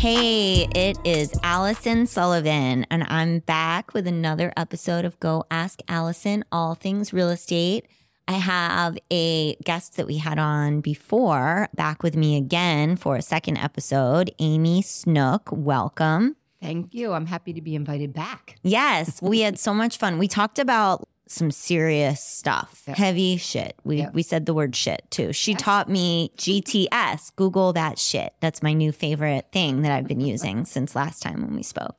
Hey, it is Allyson Sullivan, and I'm back with another episode of Go Ask Allyson, all things real estate. I have a guest that we had on before back with me again for a second episode, Amy Snook. Welcome. Thank you. I'm happy to be invited back. Yes, we had so much fun. We talked about some serious stuff, Yeah. heavy shit. We Yeah. we said the word shit too. She taught me GTS, Google that shit. That's my new favorite thing that I've been using since last time when we spoke.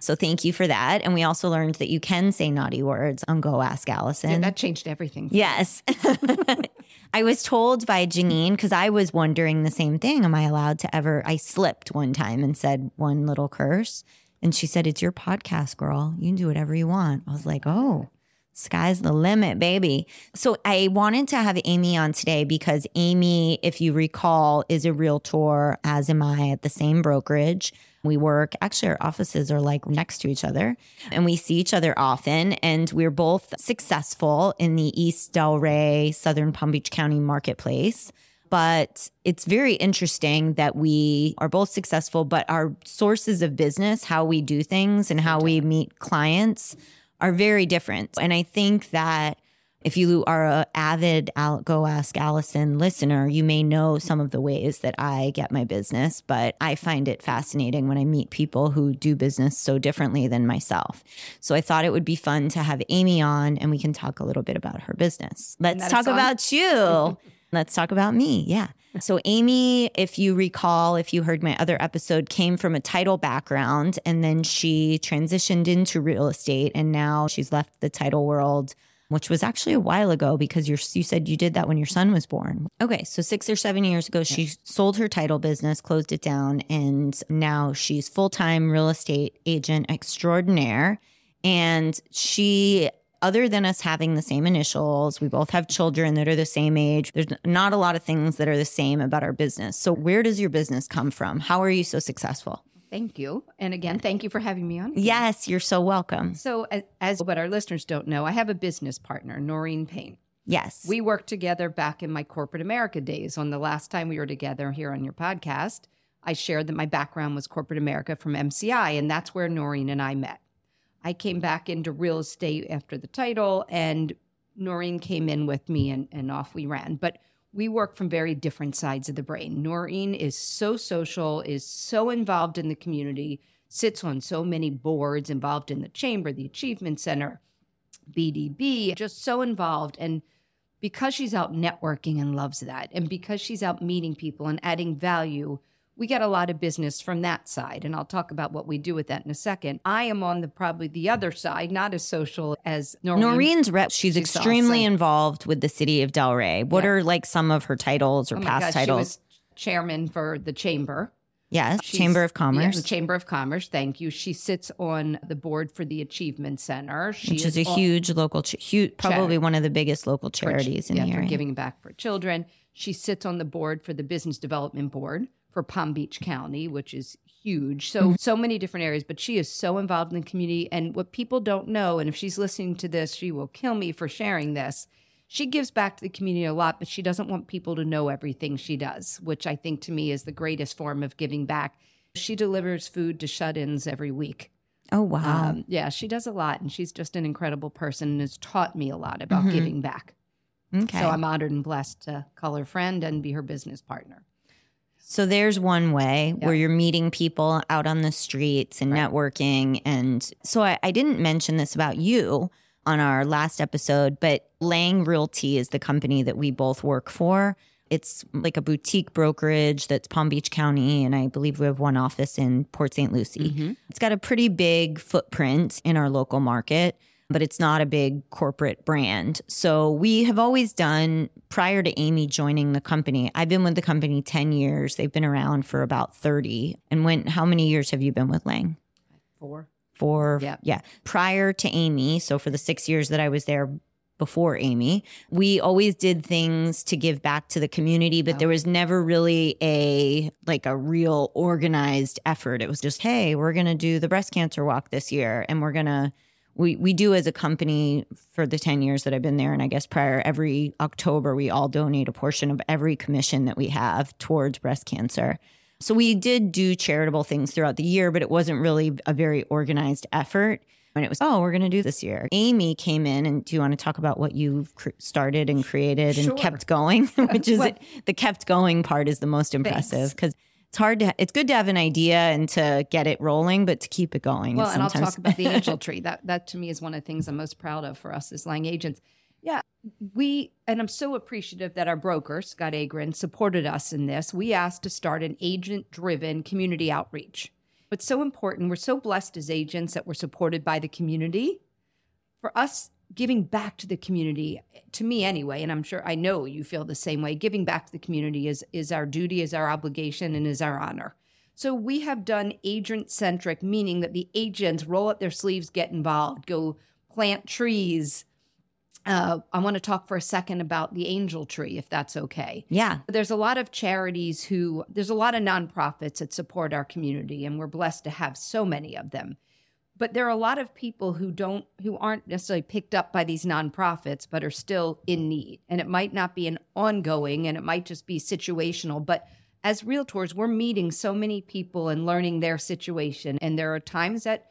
So thank you for that. And we also learned that you can say naughty words on Go Ask Allyson. Yeah, that changed everything. Yes. I was told by Janine, because I was wondering the same thing. Am I allowed to ever? I slipped one time and said one little curse. And she said, It's your podcast, girl. You can do whatever you want. I was like, Oh, sky's the limit, baby. So I wanted to have Amy on today because Amy, if you recall, is a realtor, as am I at the same brokerage. We work, actually, our offices are like next to each other and we see each other often. And we're both successful in the East Delray, Southern Palm Beach County marketplace. But it's very interesting that we are both successful, but our sources of business, how we do things and how we meet clients are very different. And I think that if you are an avid Al- Go Ask Allyson listener, you may know some of the ways that I get my business, but I find it fascinating when I meet people who do business so differently than myself. So I thought it would be fun to have Amy on and we can talk a little bit about her business. Let's talk about you. Let's talk about me. Yeah. So, Amy, if you recall, if you heard my other episode, came from a title background and then she transitioned into real estate. And now she's left the title world, which was actually a while ago because you said you did that when your son was born. Okay. So, six or seven years ago, she sold her title business, closed it down, and now she's full time real estate agent extraordinaire. And she other than us having the same initials, we both have children that are the same age. There's not a lot of things that are the same about our business. So, where does your business come from? How are you so successful? Thank you. And again, thank you for having me on. Yes, you're so welcome. So, as, as but our listeners don't know, I have a business partner, Noreen Payne. Yes. We worked together back in my corporate America days. On the last time we were together here on your podcast, I shared that my background was corporate America from MCI, and that's where Noreen and I met. I came back into real estate after the title, and Noreen came in with me, and, and off we ran. But we work from very different sides of the brain. Noreen is so social, is so involved in the community, sits on so many boards, involved in the chamber, the Achievement Center, BDB, just so involved. And because she's out networking and loves that, and because she's out meeting people and adding value, we get a lot of business from that side. And I'll talk about what we do with that in a second. I am on the probably the other side, not as social as Noreen. Noreen's rep, she's, She's extremely awesome. involved with the city of Delray. What Yeah. are like some of her titles or Oh my past God, she titles? was chairman for the chamber. yes, She's- Chamber of Yeah, Commerce, the Chamber of Commerce. Thank you. She sits on the board for the Achievement Center. She which is a on- huge local, ch- huge, probably one of the biggest local for- charities in yeah, the for area. giving back for children. She sits on the board for the Business Development Board for Palm Beach County, which is huge. So Mm-hmm. so many different areas, but she is so involved in the community. And what people don't know, and if she's listening to this, she will kill me for sharing this. She gives back to the community a lot, but she doesn't want people to know everything she does, which I think to me is the greatest form of giving back. She delivers food to shut-ins every week. oh wow! Um, yeah, she does a lot, and she's just an incredible person and has taught me a lot about Mhm. giving back. okay, So I'm honored and blessed to call her friend and be her business partner. So there's one way Yeah. where you're meeting people out on the streets and Right. networking. And so I, I didn't mention this about you on our last episode, but Lang Realty is the company that we both work for. It's like a boutique brokerage that's Palm Beach County, and I believe we have one office in Port St. Lucie. Mm-hmm. It's got a pretty big footprint in our local market, but it's not a big corporate brand. So we have always done, prior to Amy joining the company, I've been with the company 10 years. They've been around for about 30. And when, how many years have you been with Lang? Four. Four. Yeah. yeah. Prior to Amy, so for the six years that I was there before Amy, we always did things to give back to the community, but Oh. there was never really a like a real organized effort. It was just, hey, we're gonna do the breast cancer walk this year, and we're gonna we we do as a company for the 10 years that I've been there and I guess prior every October we all donate a portion of every commission that we have towards breast cancer. So we did do charitable things throughout the year, but it wasn't really a very organized effort. And it was, oh, we're going to do this year. Amy came in, and do you want to talk about what you cr- started and created and Sure. kept going? Which is the kept going part is the most impressive because it's hard to, it's good to have an idea and to get it rolling, but to keep it going. Well, and I'll talk about the angel tree. That that to me is one of the things I'm most proud of for us as Lang agents. Yeah, we and I'm so appreciative that our broker Scott Agrin supported us in this. We asked to start an agent-driven community outreach. It's so important. We're so blessed as agents that we're supported by the community. For us, giving back to the community, to me anyway, and I'm sure I know you feel the same way. Giving back to the community is is our duty, is our obligation, and is our honor. So we have done agent centric, meaning that the agents roll up their sleeves, get involved, go plant trees. Uh, I want to talk for a second about the angel tree, if that's okay. yeah. There's a lot of charities who, there's a lot of nonprofits that support our community, and we're blessed to have so many of them. But there are a lot of people who don't, who aren't necessarily picked up by these nonprofits, but are still in need. And it might not be an ongoing, and it might just be situational. But as realtors, we're meeting so many people and learning their situation. And there are times that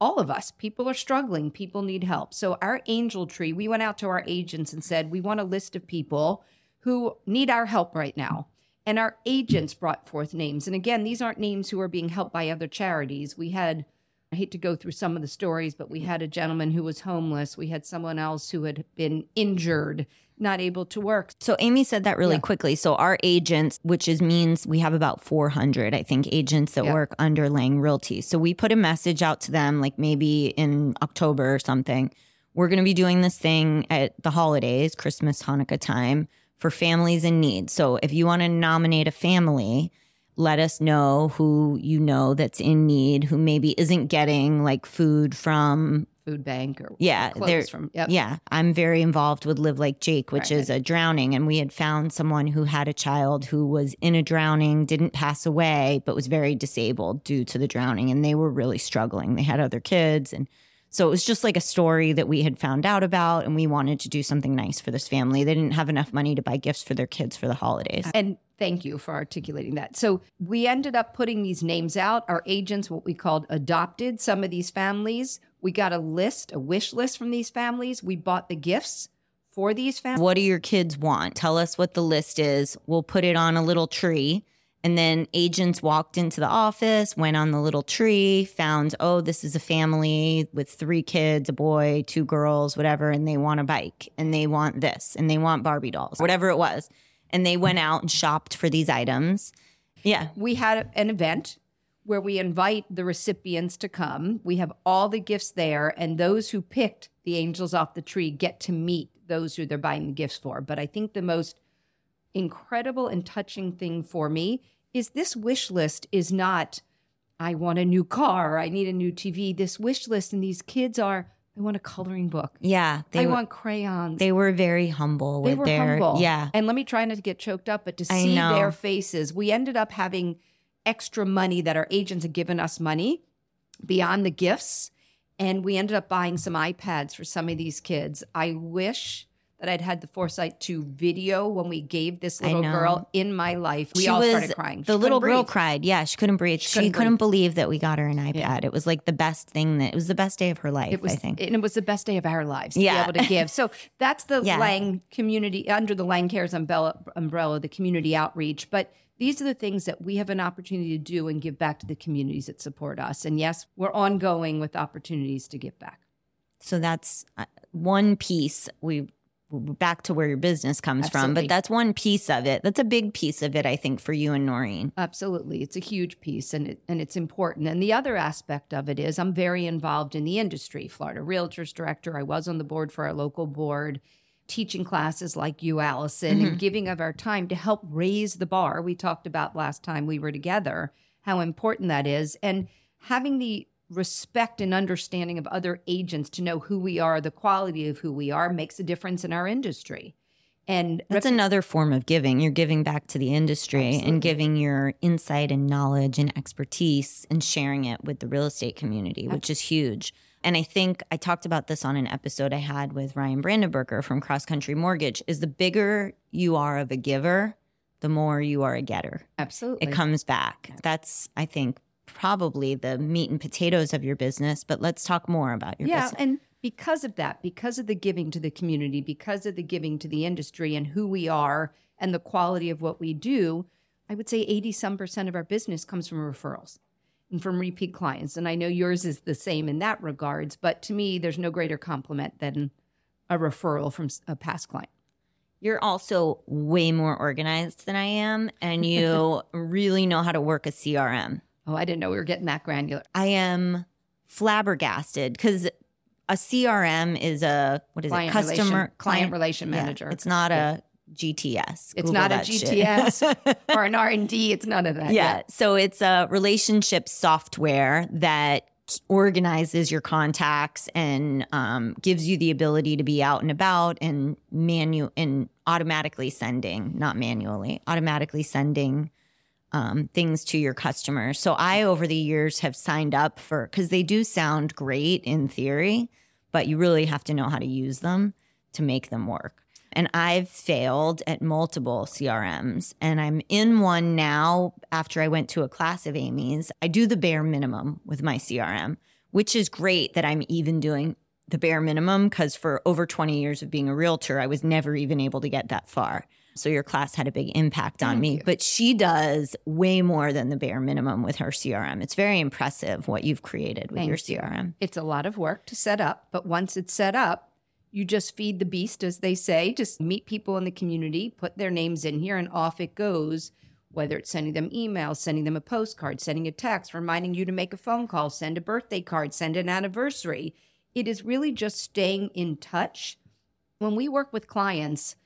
all of us, people are struggling, people need help. So, our angel tree, we went out to our agents and said, we want a list of people who need our help right now. And our agents brought forth names. And again, these aren't names who are being helped by other charities. We had, I hate to go through some of the stories, but we had a gentleman who was homeless. We had someone else who had been injured, not able to work. So Amy said that really Yeah. quickly. So our agents, which is means we have about 400, I think, agents that Yeah. work under Lang Realty. So we put a message out to them, like maybe in October or something. We're going to be doing this thing at the holidays, Christmas, Hanukkah time for families in need. So if you want to nominate a family, let us know who you know that's in need, who maybe isn't getting like food from Food bank or yeah, clothes from yep. yeah. I'm very involved with Live Like Jake, which Right. is a drowning, and we had found someone who had a child who was in a drowning, didn't pass away, but was very disabled due to the drowning, and they were really struggling. They had other kids, and so it was just like a story that we had found out about, and we wanted to do something nice for this family. They didn't have enough money to buy gifts for their kids for the holidays. And thank you for articulating that. So we ended up putting these names out. Our agents, what we called adopted some of these families. We got a list, a wish list from these families. We bought the gifts for these families. What do your kids want? Tell us what the list is. We'll put it on a little tree. And then agents walked into the office, went on the little tree, found, oh, this is a family with three kids, a boy, two girls, whatever, and they want a bike and they want this and they want Barbie dolls, whatever it was. And they went out and shopped for these items. Yeah. We had an event where we invite the recipients to come. We have all the gifts there, and those who picked the angels off the tree get to meet those who they're buying the gifts for. But I think the most incredible and touching thing for me is this wish list is not I want a new car, I need a new TV. This wish list and these kids are I want a coloring book. Yeah. They I were, want crayons. they were very humble They with were their humble. yeah. And let me try not to get choked up, but to I see know. their faces, we ended up having extra money that our agents had given us money beyond the gifts. And we ended up buying some iPads for some of these kids. I wish that I'd had the foresight to video when we gave this little girl in my life. We She all was- started crying. The She little girl breathe. cried. Yeah, she couldn't breathe. She, couldn't couldn't, breathe. believe that we got her an iPad. It was like the best thing that it was the best day of her life, It was, I think. and it was the best day of our lives to be able to give. So that's the Yeah. Lang community under the Lang Cares umbrella, umbrella, the community outreach. But these are the things that we have an opportunity to do and give back to the communities that support us. And yes, we're ongoing with opportunities to give back. So that's uh, one piece. We back to where your business comes from, but that's one piece of it. That's a big piece of it, I think, for you and Noreen. Absolutely. It's a huge piece and it, and it's important. And the other aspect of it is I'm very involved in the industry. Florida Realtors Director. I was on the board for our local board, teaching classes like you, Allyson, and mm-hmm. giving of our time to help raise the bar. We talked about last time we were together how important that is. And having the respect and understanding of other agents to know who we are, the quality of who we are, makes a difference in our industry. And That's another form of giving. You're giving back to the industry Absolutely. and giving your insight and knowledge and expertise and sharing it with the real estate community, which is huge. And I think I talked about this on an episode I had with Ryan Brandenberger from Cross Country Mortgage is the bigger you are of a giver, the more you are a getter. Absolutely. It comes back. That's, I think, probably the meat and potatoes of your business. But let's talk more about your business. yeah, business. and because of that, because of the giving to the community, because of the giving to the industry and who we are and the quality of what we do, I would say 80 some percent of our business comes from referrals and from repeat clients. And I know yours is the same in that regards, but to me, there's no greater compliment than a referral from a past client. You're also way more organized than I am, and you really know how to work a CRM. Oh, I didn't know we were getting that granular. I am flabbergasted because a CRM is a what is client it? Customer relation, client relation yeah, manager. it's not a GTS. It's Google not a. GTS or an R and D. It's none of that. yeah. So it's a relationship software that organizes your contacts and um, gives you the ability to be out and about and manu and automatically sending, not manually, automatically sending um, things to your customers. So I, over the years, have signed up for because they do sound great in theory, but you really have to know how to use them to make them work. And I've failed at multiple CRMs, and I'm in one now after I went to a class of Amy's. I do the bare minimum with my CRM, which is great that I'm even doing the bare minimum because for over 20 years of being a realtor, I was never even able to get that far. So your class had a big impact on Thank me, you. but she does way more than the bare minimum with her CRM. It's very impressive what you've created with Thank your you. CRM. It's a lot of work to set up, but once it's set up, you just feed the beast, as they say. Just meet people in the community, put their names in here, and off it goes. Whether it's sending them emails, sending them a postcard, sending a text, reminding you to make a phone call, send a birthday card, send an anniversary. It is really just staying in touch. When we work with clients,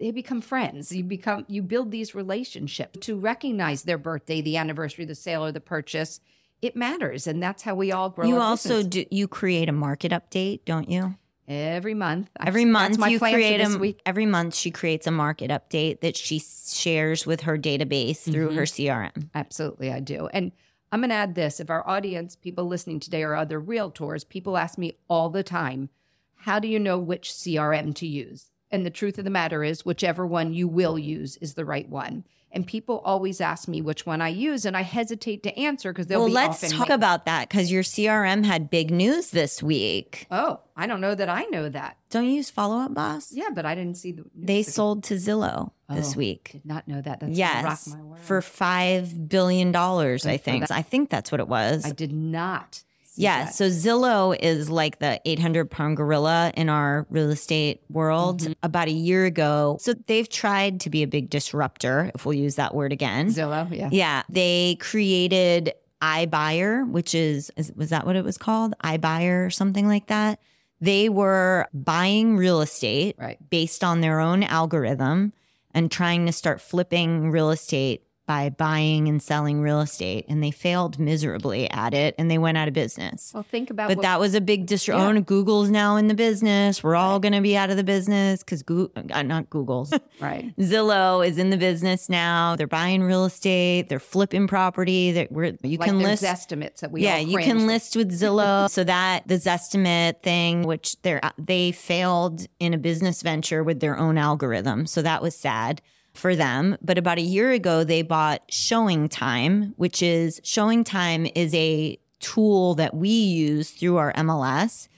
they become friends. You become you build these relationships to recognize their birthday, the anniversary, the sale, or the purchase. It matters, and that's how we all grow. You also business. do you create a market update, don't you? every month. Every That's month my you create this a week. every month she creates a market update that she shares with her database through Mm-hmm. her CRM. Absolutely, I do. And I'm going to add this: if our audience, people listening today, are other realtors, people ask me all the time, "How do you know which CRM to use?" And the truth of the matter is, whichever one you will use is the right one. And people always ask me which one I use, and I hesitate to answer because they'll Well, be Well, let's talk about that because your CRM had big news this week. Oh, I don't know that I know that. Don't you use Follow Up Boss? Yeah, but I didn't see the. They sold to Zillow this Oh, week. Did not know that. That's Yes, rock my world. for five billion dollars. I think. I think that's what it was. I did not. Yeah, that. so Zillow is like the 800 pound gorilla in our real estate world. Mm-hmm. About a year ago, so they've tried to be a big disruptor, if we'll use that word again. Zillow. Yeah. Yeah, they created iBuyer, which is, is was that what it was called? iBuyer or something like that. They were buying real estate Right. based on their own algorithm and trying to start flipping real estate by buying and selling real estate and they failed miserably at it and they went out of business. Well, think about But what, that was a big distro. Yeah. Google's now in the business. We're all going to be out of the business because Go- uh, not Google's. right. Zillow is in the business now. They're buying real estate. They're flipping property. That we're you like can list. estimates that we yeah, you can list with Zillow. so that the Zestimate thing, which they're they failed in a business venture with their own algorithm. So that was sad for them. But about a year ago, they bought Showing Time, which is Showing Time is a tool that we use through our MLS.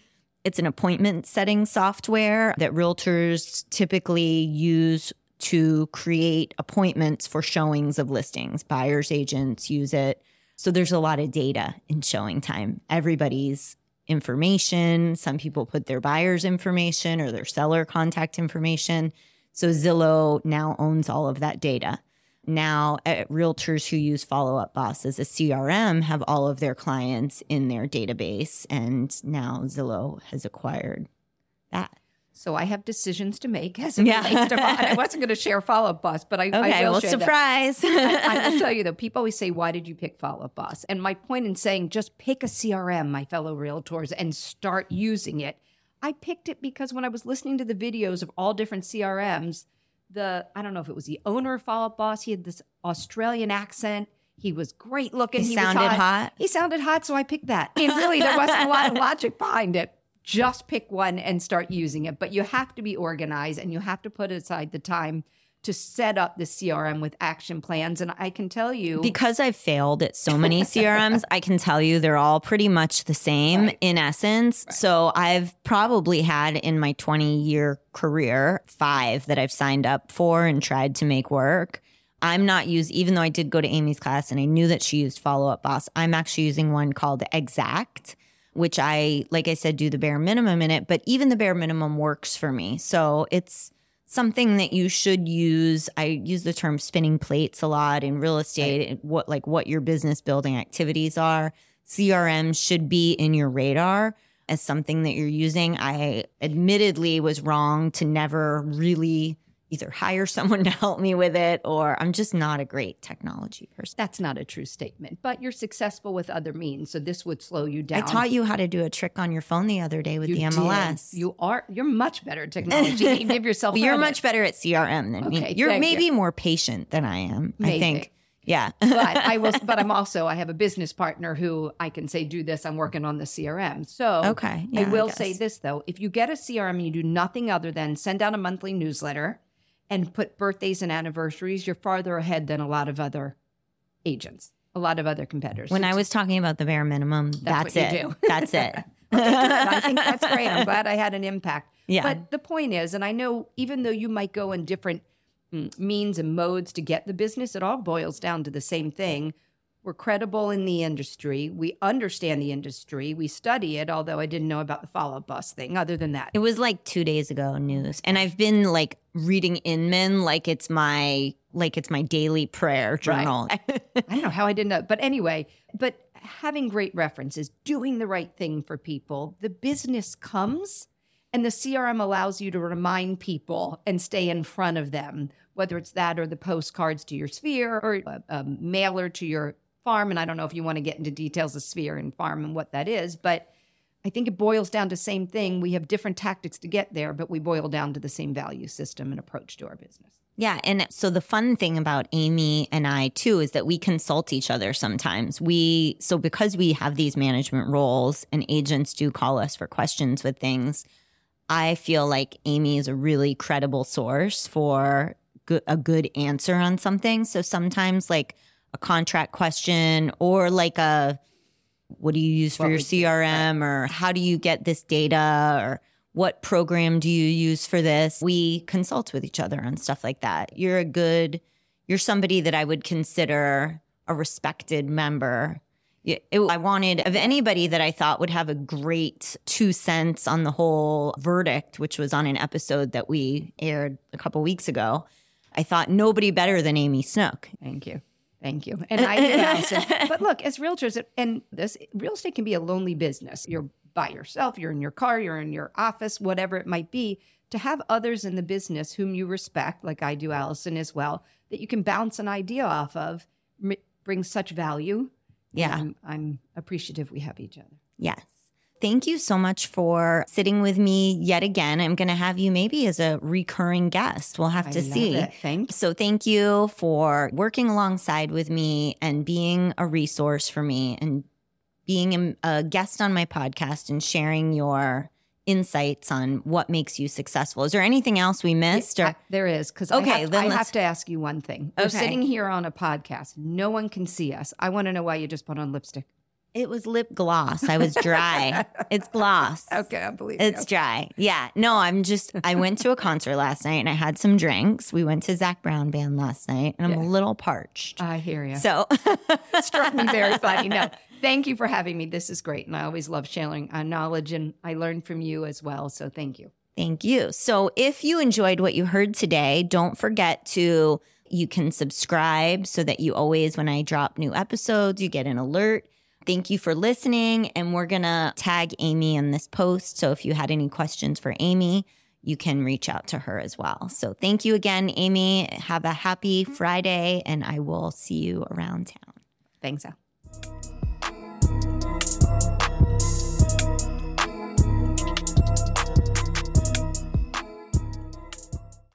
It's an appointment setting software that realtors typically use to create appointments for showings of listings. Buyers agents use it. So there's a lot of data in showing time. Everybody's information. Some people put their buyer's information or their seller contact information. So Zillow now owns all of that data. Now, uh, realtors who use Follow Up Boss as a CRM have all of their clients in their database, and now Zillow has acquired that. So I have decisions to make as it Yeah. relates to I wasn't going to share follow up boss, but I, I Okay, will well, surprise. I will tell you though, people always say, "Why did you pick Follow Up Boss?" And my point in saying, just pick a CRM, my fellow realtors, and start using it. I picked it because when I was listening to the videos of all different CRMs, the I don't know if it was the owner of Follow Up Boss, he had this Australian accent. He was great looking. He was sounded hot. He sounded hot, so I picked that. And really, there wasn't a lot of logic behind it. Just pick one and start using it. But you have to be organized and you have to put aside the time to set up the CRM with action plans. And I can tell you because I've failed at so many CRMs, I can tell you they're all pretty much the same Right. in essence. So I've probably had in my 20 year career five that I've signed up for and tried to make work. I'm not used, even though I did go to Amy's class and I knew that she used Follow Up Boss, I'm actually using one called Exact, which I, like I said, do the bare minimum in it, but even the bare minimum works for me. So it's, something that you should use. I use the term spinning plates a lot in real estate what like what your business building activities are. Crm should be in your radar as something that you're using. I admittedly was wrong to never really either hire someone to help me with it or i'm just not a great technology person that's not a true statement, but you're successful with other means. So this would slow you down. i taught you how to do a trick on your phone the other day with You the did. mls You are you're much better at technology. You Give yourself you're much better at crm than Okay, me you're maybe you. more patient than i am i think yeah but I will. But I'm also. I have a business partner who I can say, "Do this." I'm working on the CRM. So Okay, I yeah, I will say this though: if you get a CRM and you do nothing other than send out a monthly newsletter and put birthdays and anniversaries, you're farther ahead than a lot of other agents, a lot of other competitors. When I was talking about the bare minimum, that's, you it. That's it. I think that's great. I'm glad I had an impact. Yeah. But the point is, and I know even though you might go in different mm, means and modes to get the business, it all boils down to the same thing. We're credible in the industry. We understand the industry. We study it, although I didn't know about the Follow Up Boss thing. Other than that, It was like two days ago news, and I've been like reading Inman like it's my like it's my daily prayer journal. I don't know how I didn't know. But anyway, but having great references, doing the right thing for people, the business comes and the CRM allows you to remind people and stay in front of them, whether it's that or the postcards to your sphere or a, a mailer to your farm. And I don't know if you want to get into details of sphere and farm and what that is, but I think it boils down to the same thing. We have different tactics to get there, but we boil down to the same value system and approach to our business. Yeah. And so the fun thing about Amy and I too is that we consult each other sometimes. We, so because we have these management roles and agents do call us for questions with things, I feel like Amy is a really credible source for go- a good answer on something. So sometimes like a contract question or like a, what do you use for What your CRM or how do you get this data or what program do you use for this? We consult with each other on stuff like that. You're a good, you're somebody that I would consider a respected member. It- it- I wanted of anybody that I thought would have a great two cents on the whole verdict, which was on an episode that we aired a couple weeks ago. I thought nobody better than Amy Snook. Thank you. Thank you. And I do, Allyson. But look, as realtors, and this real estate can be a lonely business. You're by yourself, you're in your car, you're in your office, whatever it might be. To have others in the business whom you respect, like I do, Allyson, as well, that you can bounce an idea off of, brings such value. Yeah. I'm, I'm appreciative we have each other. Yes. Thank you so much for sitting with me yet again. I'm going to have you maybe as a recurring guest. We'll have I to see. it. Thanks. So, thank you for working alongside with me and being a resource for me and being a, guest on my podcast and sharing your insights on what makes you successful. Is there anything else we missed? Or I- there is because Okay, I, have, then I have to ask you one thing. We're Okay. sitting here on a podcast. No one can see us. I want to know why you just put on lipstick. It was lip gloss. I was dry. it's gloss. Okay, I believe It's you. dry. Yeah. No, I'm just, I went to a concert last night and I had some drinks. We went to Zac Brown Band last night and I'm a little parched. I hear you. So, it struck me very funny. No, thank you for having me. This is great. And I always love sharing uh, knowledge, and I learned from you as well. So thank you. thank you. So, if you enjoyed what you heard today, don't forget to, you can subscribe so that you always, when I drop new episodes, you get an alert. Thank you for listening. And we're going to tag Amy in this post. So, if you had any questions for Amy, you can reach out to her as well. So, thank you again, Amy. Have a happy Friday, and I will see you around town. Thanks, Al.